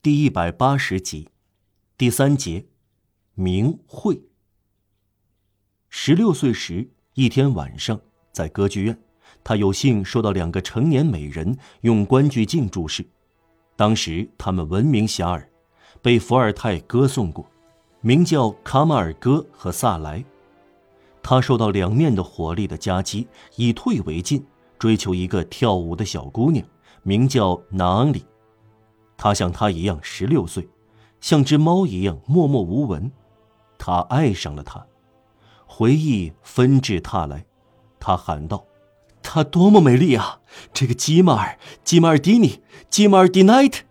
第一百八十集，第三节，明慧。十六岁时，一天晚上，在歌剧院，他有幸受到两个成年美人用观剧镜注视。当时他们闻名遐迩，被伏尔泰歌颂过，名叫卡马尔戈和萨莱。他受到两面的火力的夹击，以退为进，追求一个跳舞的小姑娘，名叫娜昂里。他像他一样十六岁，像只猫一样默默无闻。他爱上了她，回忆纷至沓来。他喊道：“她多么美丽啊！这个吉马尔，吉马尔迪尼，吉马尔迪奈特。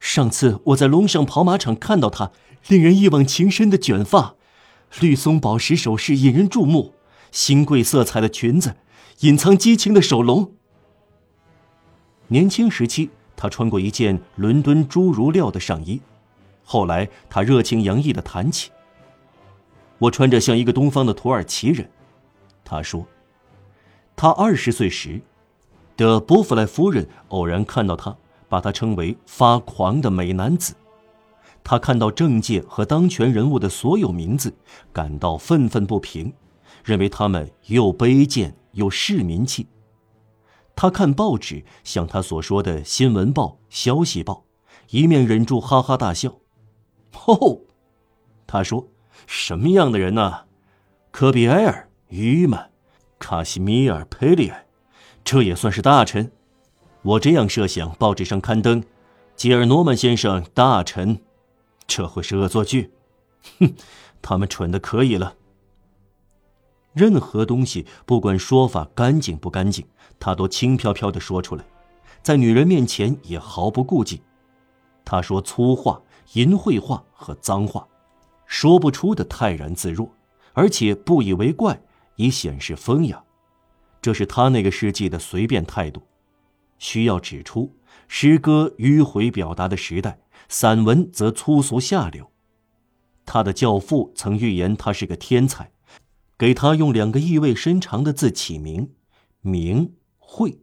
上次我在龙上跑马场看到她，令人一往情深的卷发，绿松宝石首饰引人注目，新贵色彩的裙子，隐藏激情的手龙。年轻时期，他穿过一件伦敦侏儒料的上衣，后来他热情洋溢的谈起。我穿着像一个东方的土耳其人，他说。他二十岁时，的波弗莱夫人偶然看到他，把他称为发狂的美男子。他看到政界和当权人物的所有名字，感到愤愤不平，认为他们又卑贱又市民气。他看报纸，像他所说的《新闻报》《消息报》，一面忍住哈哈大笑。哦，他说：“什么样的人呢？科比埃尔，于曼。”卡西米尔·佩利埃，这也算是大臣。我这样设想：报纸上刊登吉尔诺曼先生大臣，这会是恶作剧。哼，他们蠢的可以了。任何东西，不管说法干净不干净，他都轻飘飘的说出来，在女人面前也毫不顾忌。他说粗话、淫秽话和脏话，说不出的泰然自若，而且不以为怪。以显示风雅，这是他那个世纪的随便态度。需要指出，诗歌迂回表达的时代，散文则粗俗下流。他的教父曾预言他是个天才，给他用两个意味深长的字起名“名慧”。